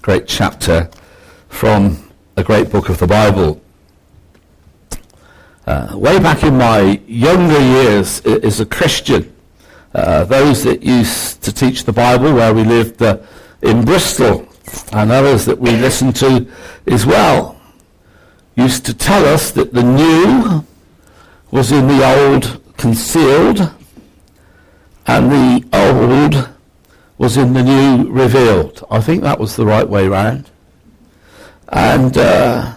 great chapter from a great book of the Bible. Uh, way back in my younger years as a Christian, uh, those that used to teach the Bible where we lived uh, in Bristol and others that we listened to as well used to tell us that the new was in the old concealed and the old was in the new revealed. I think that was the right way round. And uh,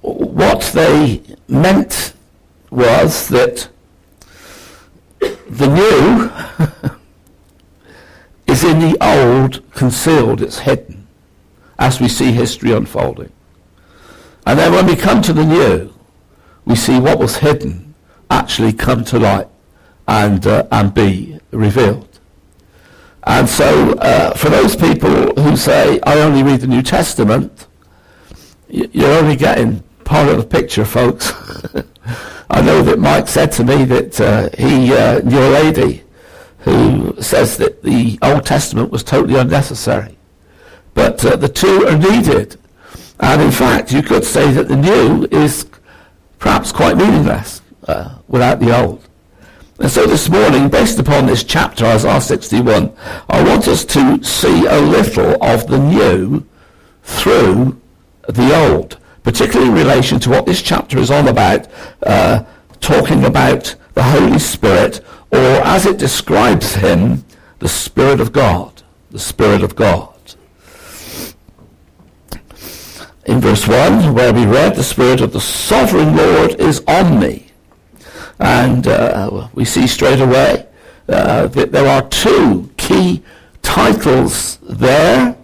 what they meant was that the new is in the old concealed, it's hidden, as we see history unfolding. And then when we come to the new, we see what was hidden actually come to light and, uh, and be revealed. And so, uh, for those people who say, I only read the New Testament, you're only getting part of the picture, folks. I know that Mike said to me that uh, he uh, knew a lady who says that the Old Testament was totally unnecessary. But uh, the two are needed. And in fact, you could say that the new is perhaps quite meaningless uh, without the old. And so this morning, based upon this chapter, Isaiah 61, I want us to see a little of the new through the old, particularly in relation to what this chapter is all about, uh, talking about the Holy Spirit, or as it describes him, the Spirit of God. The Spirit of God. In verse 1, where we read, the Spirit of the Sovereign Lord is on me and uh, we see straight away uh, that there are two key titles there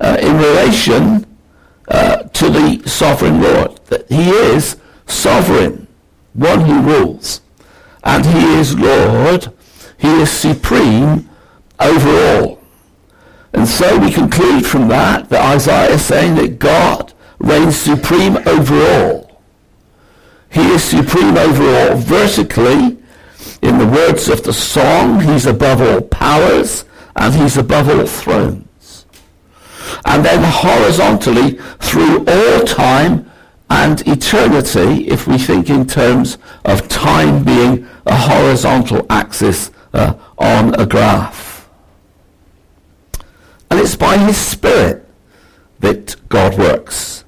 uh, in relation uh, to the sovereign Lord. That he is sovereign, one who rules. And he is Lord. He is supreme over all. And so we conclude from that that Isaiah is saying that God reigns supreme over all. He is supreme over all. Vertically, in the words of the song, he's above all powers and he's above all thrones. And then horizontally, through all time and eternity, if we think in terms of time being a horizontal axis uh, on a graph. And it's by his Spirit that God works.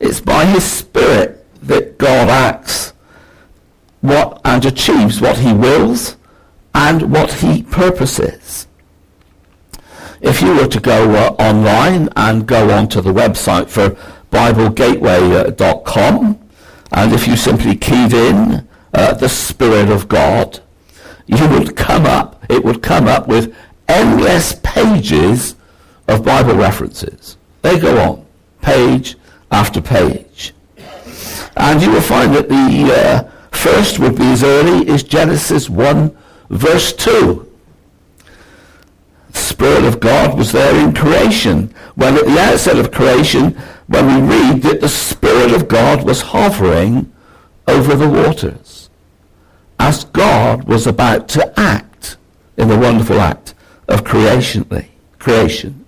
It's by his Spirit God acts what and achieves what he wills and what he purposes. If you were to go uh, online and go onto the website for BibleGateway.com, and if you simply keyed in uh, the Spirit of God, you would come up, it would come up with endless pages of Bible references. They go on, page after page. And you will find that the uh, first would be as early as Genesis 1 verse 2. The Spirit of God was there in creation. When at the outset of creation, when we read that the Spirit of God was hovering over the waters, as God was about to act in the wonderful act of creation. creation.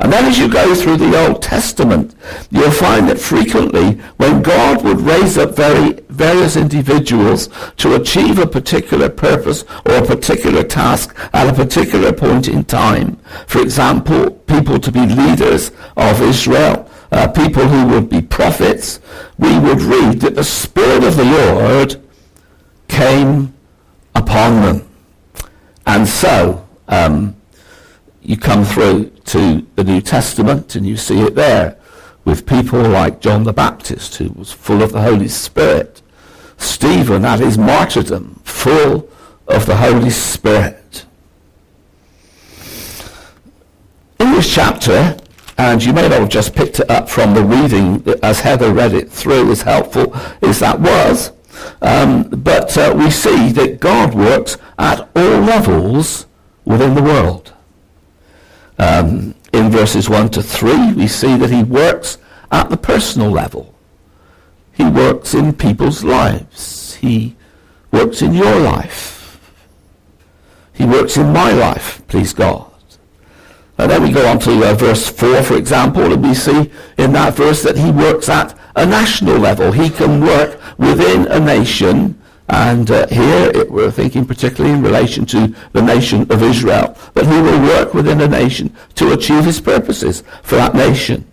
And then as you go through the Old Testament, you'll find that frequently when God would raise up very, various individuals to achieve a particular purpose or a particular task at a particular point in time, for example, people to be leaders of Israel, uh, people who would be prophets, we would read that the Spirit of the Lord came upon them. And so, um, you come through to the New Testament and you see it there with people like John the Baptist, who was full of the Holy Spirit. Stephen at his martyrdom, full of the Holy Spirit. In this chapter, and you may not have just picked it up from the reading as Heather read it through, as helpful as that was, um, but uh, we see that God works at all levels within the world. Um, in verses 1 to 3, we see that he works at the personal level. He works in people's lives. He works in your life. He works in my life, please God. And then we go on to uh, verse 4, for example, and we see in that verse that he works at a national level. He can work within a nation, and uh, here it, we're thinking particularly in relation to the nation of Israel, that he will work within a nation to achieve his purposes for that nation.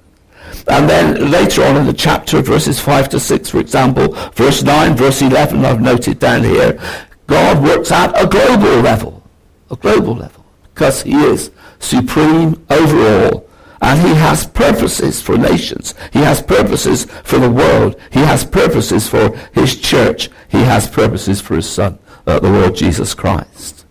And then later on in the chapter, verses 5 to 6, for example, verse 9, verse 11, I've noted down here, God works at a global level. A global level. Because he is supreme over all. And he has purposes for nations. He has purposes for the world. He has purposes for his church. He has purposes for his son, uh, the Lord Jesus Christ.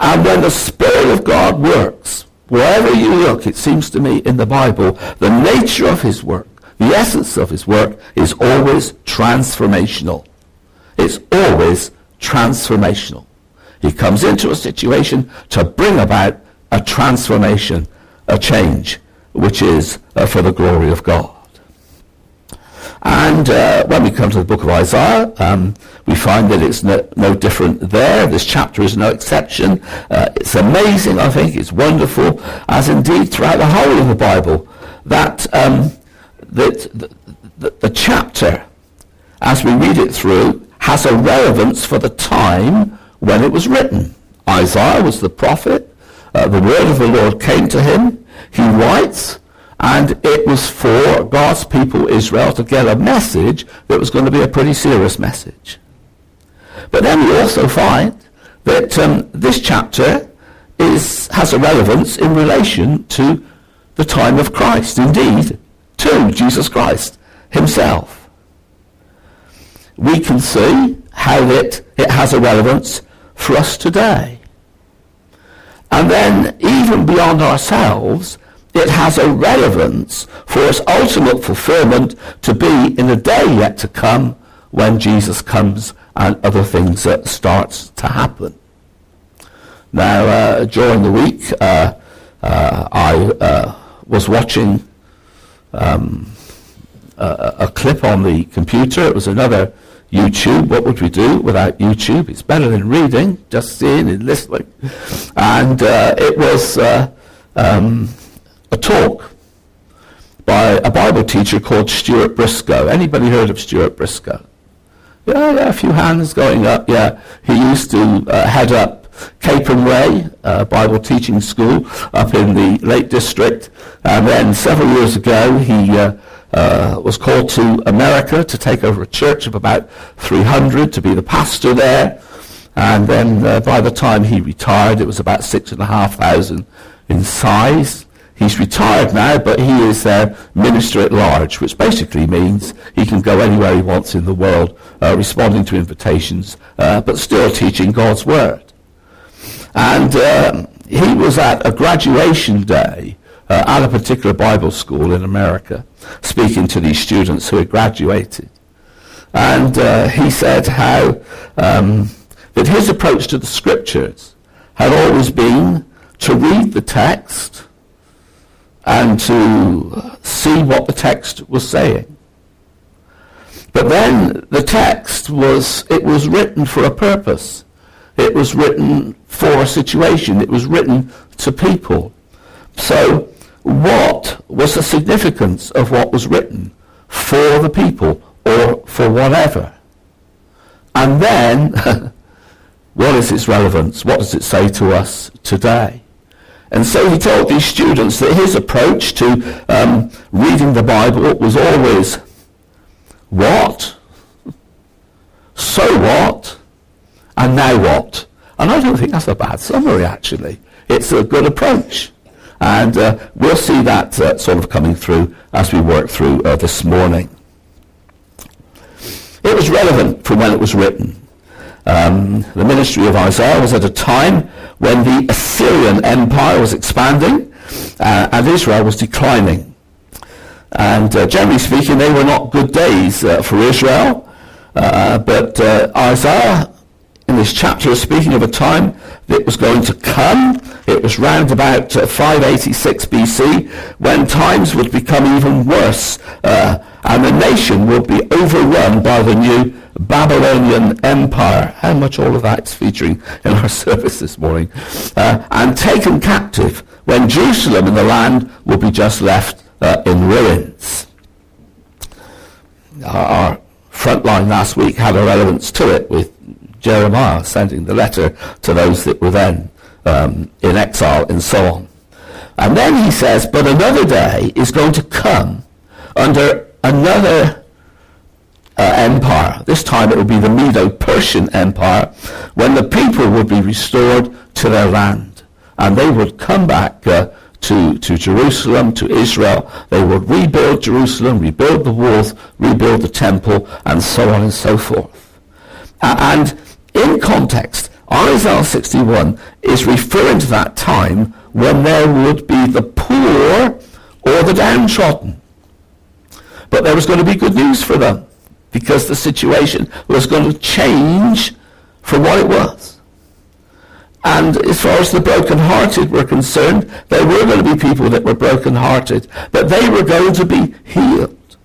And when the Spirit of God works, wherever you look, it seems to me in the Bible, the nature of his work, the essence of his work is always transformational. It's always transformational. He comes into a situation to bring about a transformation, a change, which is uh, for the glory of God. And uh, when we come to the book of Isaiah, um, we find that it's no, no, different there. This chapter is no exception. Uh, it's amazing, I think. It's wonderful, as indeed throughout the whole of the Bible, that, um, that the, the, the chapter, as we read it through, has a relevance for the time when it was written. Isaiah was the prophet uh, the word of the Lord came to him. He writes, and it was for God's people Israel to get a message that was going to be a pretty serious message. But then we also find that um, this chapter is, has a relevance in relation to the time of Christ, indeed, to Jesus Christ himself. We can see how it, it has a relevance for us today. And then, even beyond ourselves, it has a relevance for its ultimate fulfillment to be in the day yet to come when Jesus comes and other things uh, starts to happen. Now, uh, during the week, uh, uh I uh, was watching um, a, a, clip on the computer. It was another YouTube. What would we do without YouTube? It's better than reading, just seeing and listening. And uh, it was uh, um, a talk by a Bible teacher called Stuart Briscoe. Anybody heard of Stuart Briscoe? Yeah, yeah, a few hands going up. Yeah, he used to uh, head up Capernwray uh, Bible Teaching School up in the Lake District. And then several years ago, he uh, uh, was called to America to take over a church of about 300 to be the pastor there. And then uh, by the time he retired, it was about six and a half thousand in size. He's retired now, but he is their minister at large, which basically means he can go anywhere he wants in the world, uh, responding to invitations, uh, but still teaching God's word. And um, he was at a graduation day uh, at a particular Bible school in America, speaking to these students who had graduated. And uh, he said how um, that his approach to the scriptures had always been to read the text and to see what the text was saying. But then the text was, it was written for a purpose. It was written for a situation. It was written to people. So what was the significance of what was written for the people or for whatever? And then, what is its relevance? What does it say to us today? And so he told these students that his approach to um, reading the Bible was always, what? So what? And now what? And I don't think that's a bad summary, actually. It's a good approach. And uh, we'll see that uh, sort of coming through as we work through uh, this morning. It was relevant from when it was written. Um, the ministry of Isaiah was at a time when the Assyrian Empire was expanding uh, and Israel was declining. And uh, generally speaking, they were not good days uh, for Israel. but Isaiah in this chapter is speaking of a time that was going to come. It was round about uh, 586 BC when times would become even worse uh, and the nation would be overrun by the new Babylonian Empire. How much all of that is featuring in our service this morning. Uh, and taken captive when Jerusalem and the land will be just left uh, in ruins. Our, our front line last week had a relevance to it with Jeremiah sending the letter to those that were then um, in exile and so on. And then he says, but another day is going to come under another uh, empire. This time it will be the Medo-Persian Empire, when the people would be restored to their land. And they would come back uh, to, to Jerusalem, to Israel. They would rebuild Jerusalem, rebuild the walls, rebuild the temple, and so on and so forth. And in context, Isaiah 61 is referring to that time when there would be the poor or the downtrodden. But there was going to be good news for them because the situation was going to change from what it was. And as far as the broken-hearted were concerned, there were going to be people that were broken-hearted, but they were going to be healed.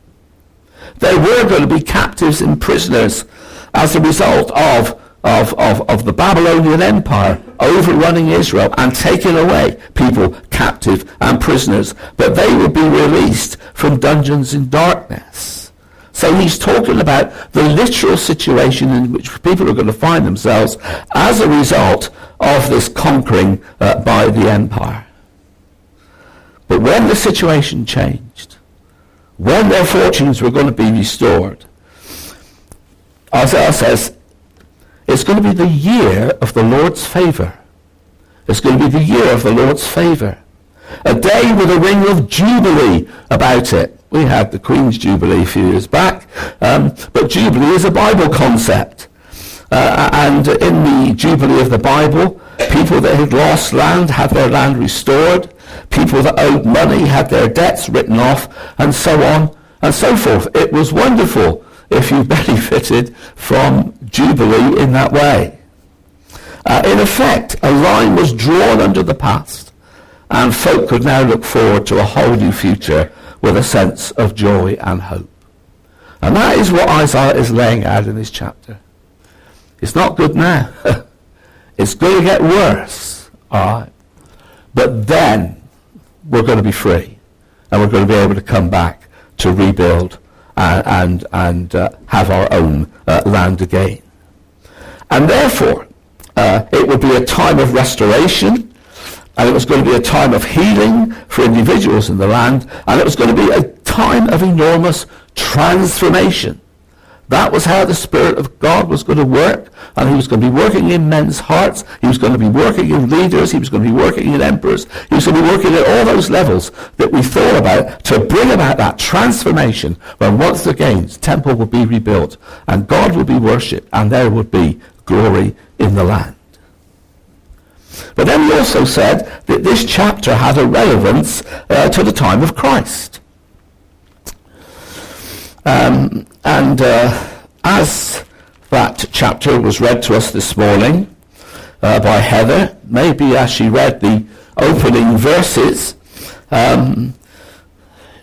There were going to be captives and prisoners as a result of of, of, of the Babylonian Empire overrunning Israel and taking away people captive and prisoners, but they would be released from dungeons in darkness. So he's talking about the literal situation in which people are going to find themselves as a result of this conquering uh, by the empire. But when the situation changed, when their fortunes were going to be restored, Isaiah says, it's going to be the year of the Lord's favor. It's going to be the year of the Lord's favor. A day with a ring of jubilee about it. We had the Queen's Jubilee a few years back, um, but Jubilee is a Bible concept. Uh, and in the Jubilee of the Bible, people that had lost land had their land restored. People that owed money had their debts written off, and so on and so forth. It was wonderful if you benefited from Jubilee in that way. Uh, in effect, a line was drawn under the past, and folk could now look forward to a whole new future with a sense of joy and hope. And that is what Isaiah is laying out in this chapter. It's not good now. it's going to get worse. All right. But then we're going to be free. And we're going to be able to come back to rebuild and, and uh, have our own uh, land again. And therefore, uh, it would be a time of restoration, and it was going to be a time of healing for individuals in the land, and it was going to be a time of enormous transformation. That was how the Spirit of God was going to work. And he was going to be working in men's hearts. He was going to be working in leaders. He was going to be working in emperors. He was going to be working at all those levels that we thought about to bring about that transformation when once again the temple would be rebuilt and God would be worshipped and there would be glory in the land. But then he also said that this chapter had a relevance uh, to the time of Christ. Um, and uh, as that chapter was read to us this morning uh, by Heather, maybe as she read the opening verses, um,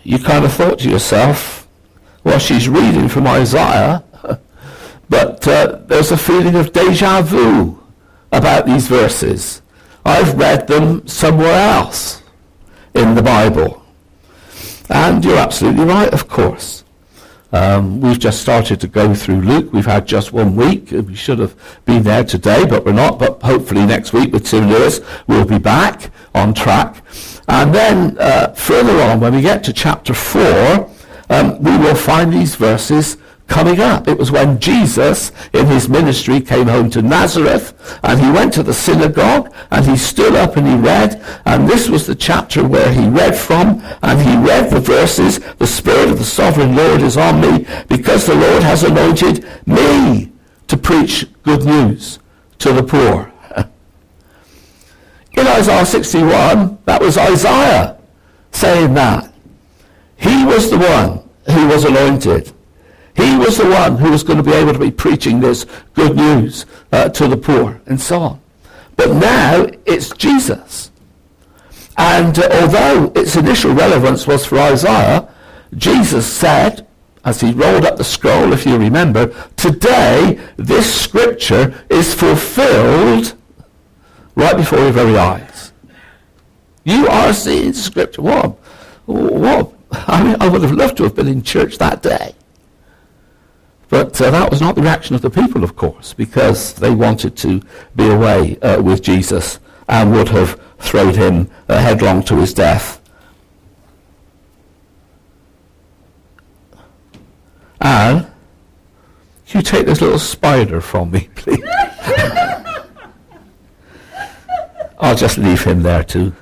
you kind of thought to yourself, well, she's reading from Isaiah, but uh, there's a feeling of deja vu about these verses. I've read them somewhere else in the Bible. And you're absolutely right, of course. Um, we've just started to go through Luke. We've had just one week. We should have been there today, but we're not. But hopefully next week with Tim Lewis, we'll be back on track. And then uh, further on, when we get to chapter 4, um, we will find these verses coming up. It was when Jesus, in his ministry, came home to Nazareth, and he went to the synagogue, and he stood up and he read, and this was the chapter where he read from, and he read the verses, the Spirit of the Sovereign Lord is on me, because the Lord has anointed me to preach good news to the poor. In Isaiah 61, that was Isaiah saying that. He was the one who was anointed. He was the one who was going to be able to be preaching this good news uh, to the poor and so on. But now it's Jesus. And uh, although its initial relevance was for Isaiah, Jesus said as he rolled up the scroll, if you remember, today this scripture is fulfilled right before your very eyes. You are seeing scripture. What? What? I mean, I would have loved to have been in church that day. But uh, that was not the reaction of the people, of course, because they wanted to be away uh, with Jesus and would have thrown him uh, headlong to his death. Anne, can you take this little spider from me, please? I'll just leave him there to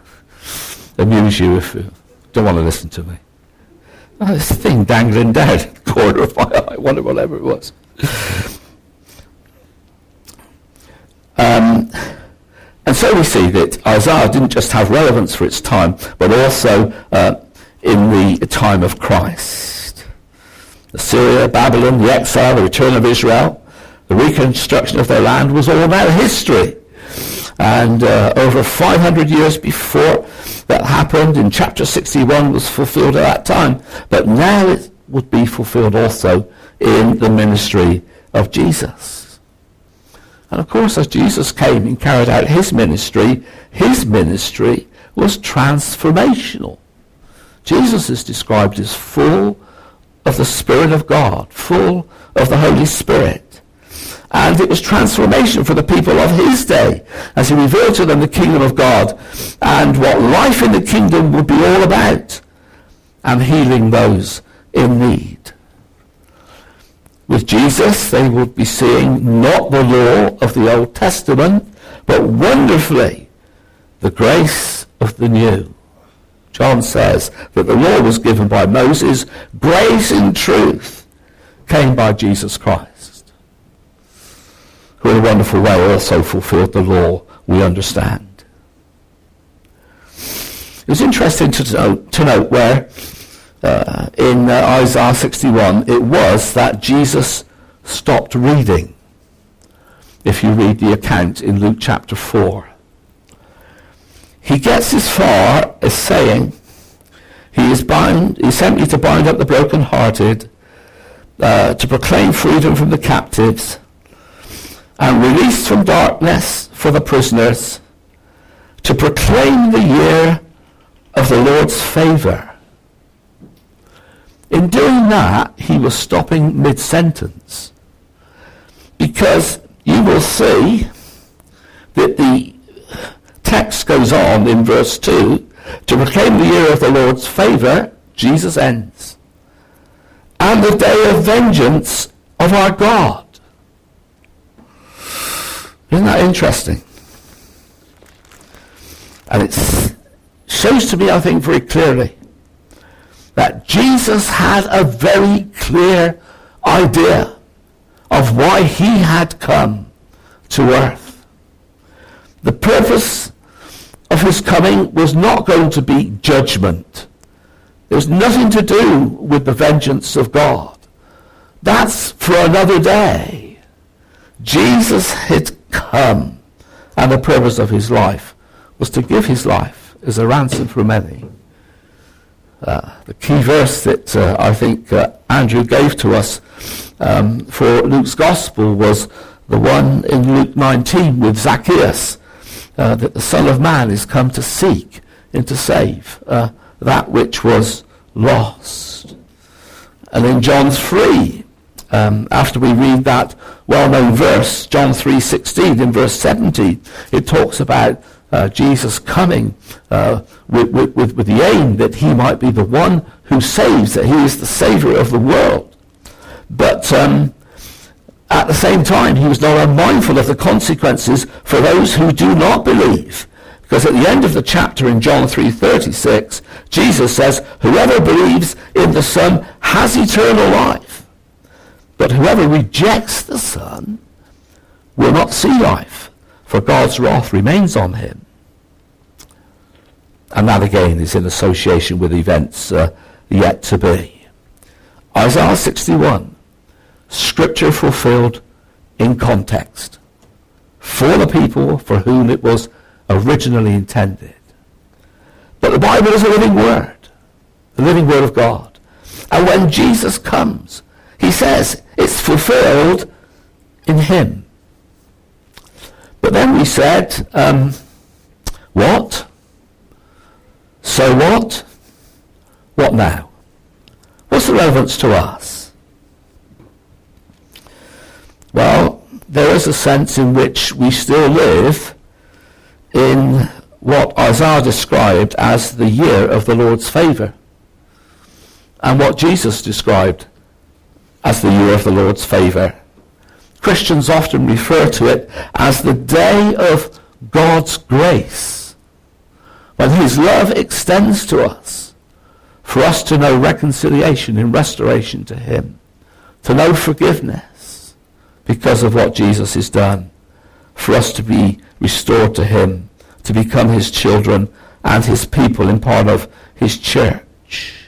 amuse you if you don't want to listen to me. Oh, this thing dangling down the corner of my eye, I wonder whatever it was. Um, and so we see that Isaiah didn't just have relevance for its time, but also uh, in the time of Christ. Assyria, Babylon, the exile, the return of Israel, the reconstruction of their land was all about history. And uh, over 500 years before that happened in chapter 61 was fulfilled at that time. But now it would be fulfilled also in the ministry of Jesus. And of course, as Jesus came and carried out his ministry, his ministry was transformational. Jesus is described as full of the Spirit of God, full of the Holy Spirit. And it was transformation for the people of his day as he revealed to them the kingdom of God and what life in the kingdom would be all about and healing those in need. With Jesus, they would be seeing not the law of the Old Testament, but wonderfully the grace of the new. John says that the law was given by Moses, grace and truth came by Jesus Christ in a wonderful way also fulfilled the law we understand. It was interesting to note, to note where uh, in uh, Isaiah 61 it was that Jesus stopped reading. If you read the account in Luke chapter 4. He gets as far as saying, he is bound, he sent me to bind up the brokenhearted, uh, to proclaim freedom from the captives, and release from darkness for the prisoners to proclaim the year of the Lord's favor. In doing that, he was stopping mid-sentence because you will see that the text goes on in verse 2 to proclaim the year of the Lord's favor, Jesus ends, and the day of vengeance of our God. Isn't that interesting? And it shows to me, I think, very clearly that Jesus had a very clear idea of why he had come to earth. The purpose of his coming was not going to be judgment. There was nothing to do with the vengeance of God. That's for another day. Jesus had come. And the purpose of his life was to give his life as a ransom for many. Uh, the key verse that uh, I think uh, Andrew gave to us um, for Luke's Gospel was the one in Luke 19 with Zacchaeus, uh, that the Son of Man is come to seek and to save uh, that which was lost. And in John 3, um, after we read that well-known verse, John 3.16 in verse 17, it talks about uh, Jesus coming uh, with, with, with, the aim that he might be the one who saves, that he is the savior of the world. But um, at the same time, he was not unmindful of the consequences for those who do not believe. Because at the end of the chapter in John 3.36, Jesus says, whoever believes in the Son has eternal life. But whoever rejects the Son will not see life, for God's wrath remains on him. And that again is in association with events uh, yet to be. Isaiah 61, scripture fulfilled in context for the people for whom it was originally intended. But the Bible is a living word, the living word of God. And when Jesus comes, he says it's fulfilled in him. But then we said, um, what? So what? What now? What's the relevance to us? Well, there is a sense in which we still live in what Isaiah described as the year of the Lord's favour, and what Jesus described as the year of the Lord's favour. Christians often refer to it as the day of God's grace, when his love extends to us for us to know reconciliation and restoration to him, to know forgiveness because of what Jesus has done, for us to be restored to him, to become his children and his people in part of his church.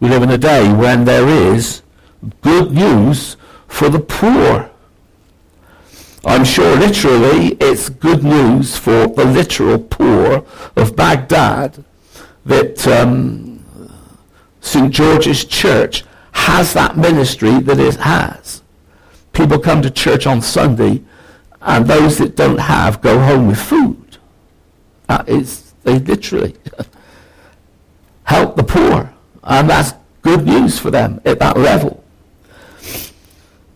We live in a day when there is good news for the poor. I'm sure literally it's good news for the literal poor of Baghdad that um, St. George's Church has that ministry that it has. People come to church on Sunday and those that don't have go home with food. That is, they literally help the poor. And that's good news for them at that level.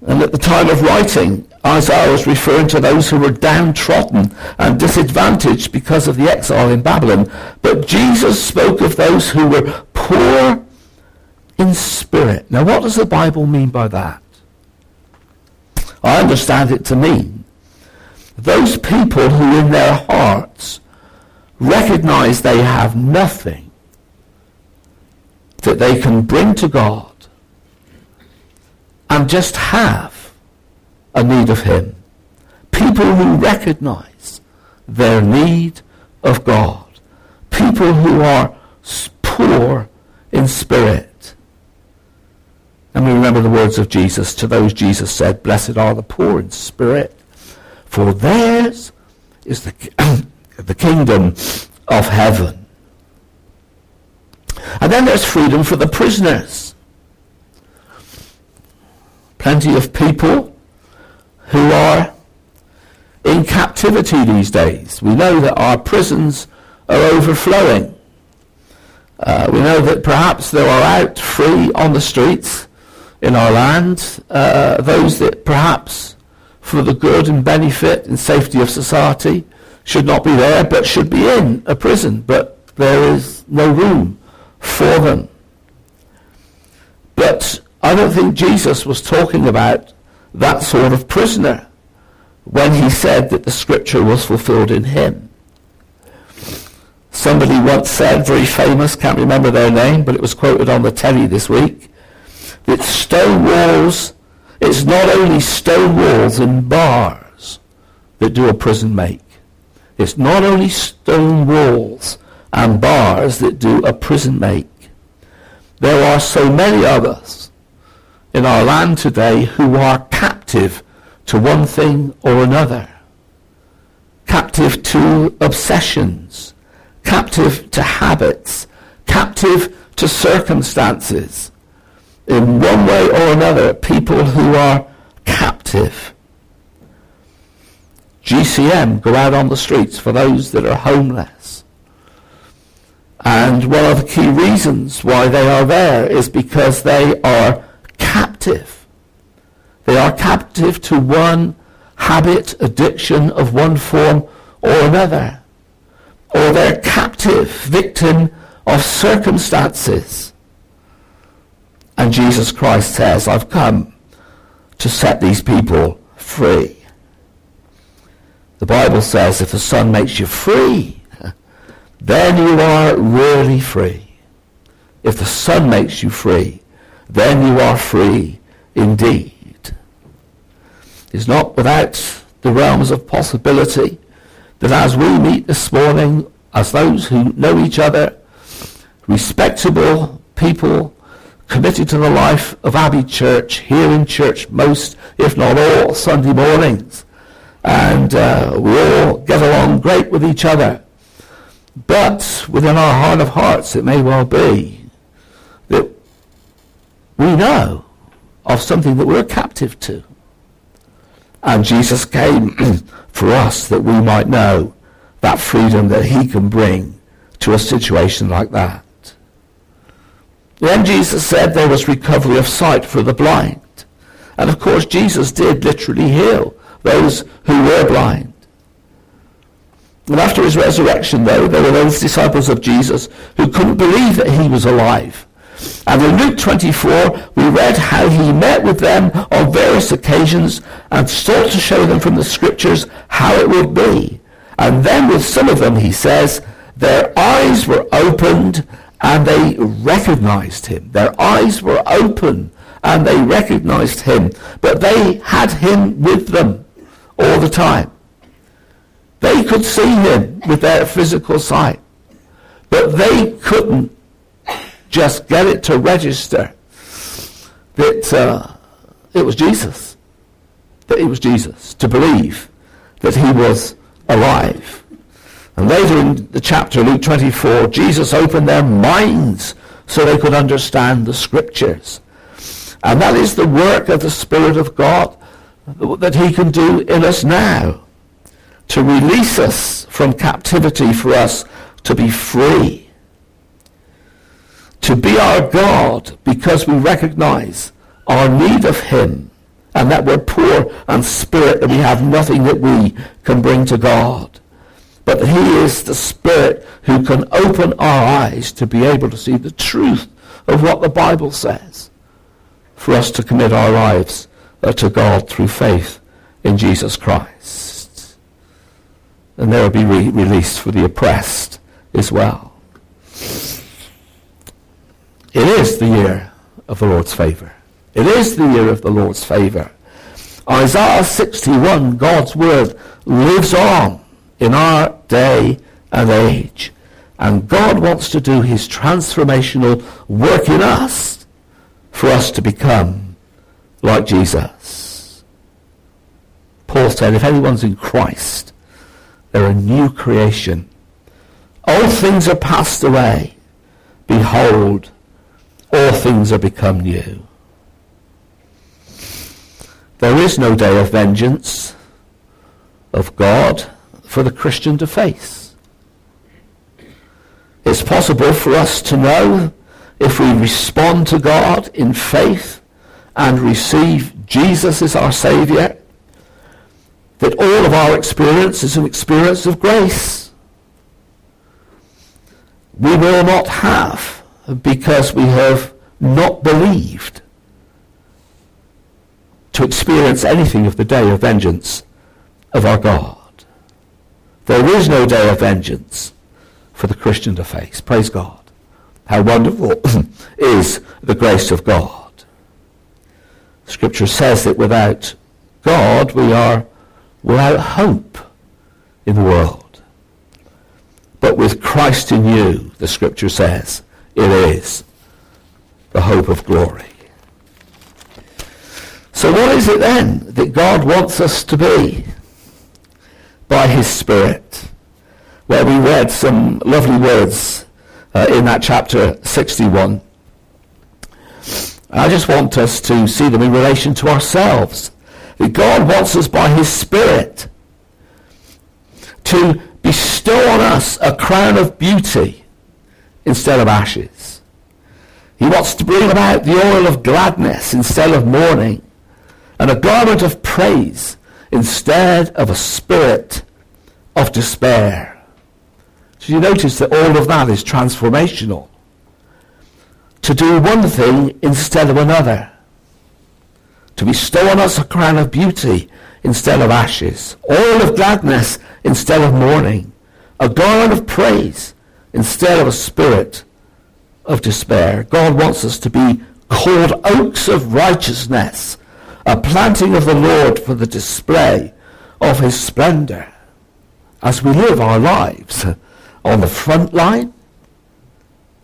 And at the time of writing, Isaiah was referring to those who were downtrodden and disadvantaged because of the exile in Babylon. But Jesus spoke of those who were poor in spirit. Now, what does the Bible mean by that? I understand it to mean those people who in their hearts recognize they have nothing that they can bring to God and just have a need of Him. People who recognize their need of God. People who are poor in spirit. And we remember the words of Jesus. To those Jesus said, Blessed are the poor in spirit, for theirs is the, the kingdom of heaven. And then there's freedom for the prisoners plenty of people who are in captivity these days. We know that our prisons are overflowing. Uh, we know that perhaps there are out free on the streets in our land uh, those that perhaps for the good and benefit and safety of society should not be there but should be in a prison but there is no room for them. But I don't think Jesus was talking about that sort of prisoner when he said that the scripture was fulfilled in him. Somebody once said, very famous, can't remember their name, but it was quoted on the telly this week, that stone walls, it's not only stone walls and bars that do a prison make. It's not only stone walls and bars that do a prison make. There are so many of us in our land today who are captive to one thing or another. Captive to obsessions, captive to habits, captive to circumstances. In one way or another, people who are captive. GCM go out on the streets for those that are homeless. And one of the key reasons why they are there is because they are captive. They are captive to one habit, addiction of one form or another. Or they're captive, victim of circumstances. And Jesus Christ says, I've come to set these people free. The Bible says if the Son makes you free, then you are really free. If the Son makes you free, then you are free indeed. It's not without the realms of possibility that as we meet this morning, as those who know each other, respectable people committed to the life of Abbey Church, here in church most, if not all, Sunday mornings, and uh, we all get along great with each other. But within our heart of hearts, it may well be that we know of something that we're captive to. And Jesus came for us that we might know that freedom that he can bring to a situation like that. Then Jesus said there was recovery of sight for the blind. And of course Jesus did literally heal those who were blind. And after his resurrection, though, there were those disciples of Jesus who couldn't believe that he was alive. And in Luke 24, we read how he met with them on various occasions and sought to show them from the scriptures how it would be. And then with some of them, he says, their eyes were opened and they recognized him. Their eyes were open and they recognized him. But they had him with them all the time. They could see him with their physical sight, but they couldn't just get it to register that uh, it was Jesus, that it was Jesus, to believe that he was alive. And later in the chapter, Luke 24, Jesus opened their minds so they could understand the scriptures. And that is the work of the Spirit of God that he can do in us now to release us from captivity for us to be free. To be our God because we recognize our need of him and that we're poor and spirit and we have nothing that we can bring to God. But that he is the spirit who can open our eyes to be able to see the truth of what the Bible says for us to commit our lives uh, to God through faith in Jesus Christ. And there will be re- release for the oppressed as well. It is the year of the Lord's favor. It is the year of the Lord's favor. Isaiah 61, God's word, lives on in our day and age. And God wants to do his transformational work in us for us to become like Jesus. Paul said, if anyone's in Christ, they're a new creation. Old things are passed away. Behold, all things are become new. There is no day of vengeance of God for the Christian to face. It's possible for us to know if we respond to God in faith and receive Jesus as our Saviour, that all of our experience is an experience of grace. We will not have because we have not believed to experience anything of the day of vengeance of our God. There is no day of vengeance for the Christian to face. Praise God. How wonderful is the grace of God. Scripture says that without God we are without hope in the world. But with Christ in you, the Scripture says, it is the hope of glory. So what is it then that God wants us to be by his Spirit? Well, we read some lovely words uh, in that chapter 61. I just want us to see them in relation to ourselves. That God wants us by his Spirit to bestow on us a crown of beauty instead of ashes. He wants to bring about the oil of gladness instead of mourning and a garment of praise instead of a spirit of despair. So you notice that all of that is transformational to do one thing instead of another, to bestow on us a crown of beauty instead of ashes, oil of gladness instead of mourning, a garland of praise instead of a spirit of despair. God wants us to be called oaks of righteousness, a planting of the Lord for the display of his splendor as we live our lives on the front line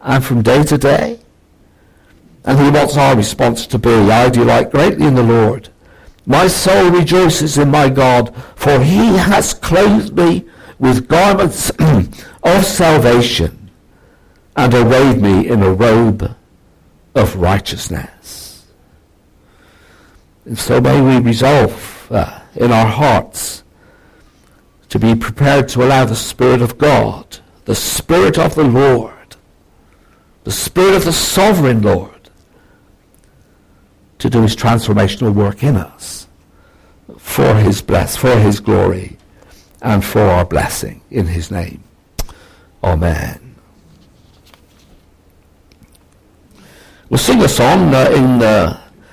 and from day to day and he wants our response to be, I delight greatly in the Lord. My soul rejoices in my God, for he has clothed me with garments of salvation and arrayed me in a robe of righteousness. And so may we resolve uh, in our hearts to be prepared to allow the Spirit of God, the Spirit of the Lord, the Spirit of the Sovereign Lord, to do his transformational work in us for his bless, for his glory, and for our blessing in his name. Amen. We'll sing a song uh, in uh,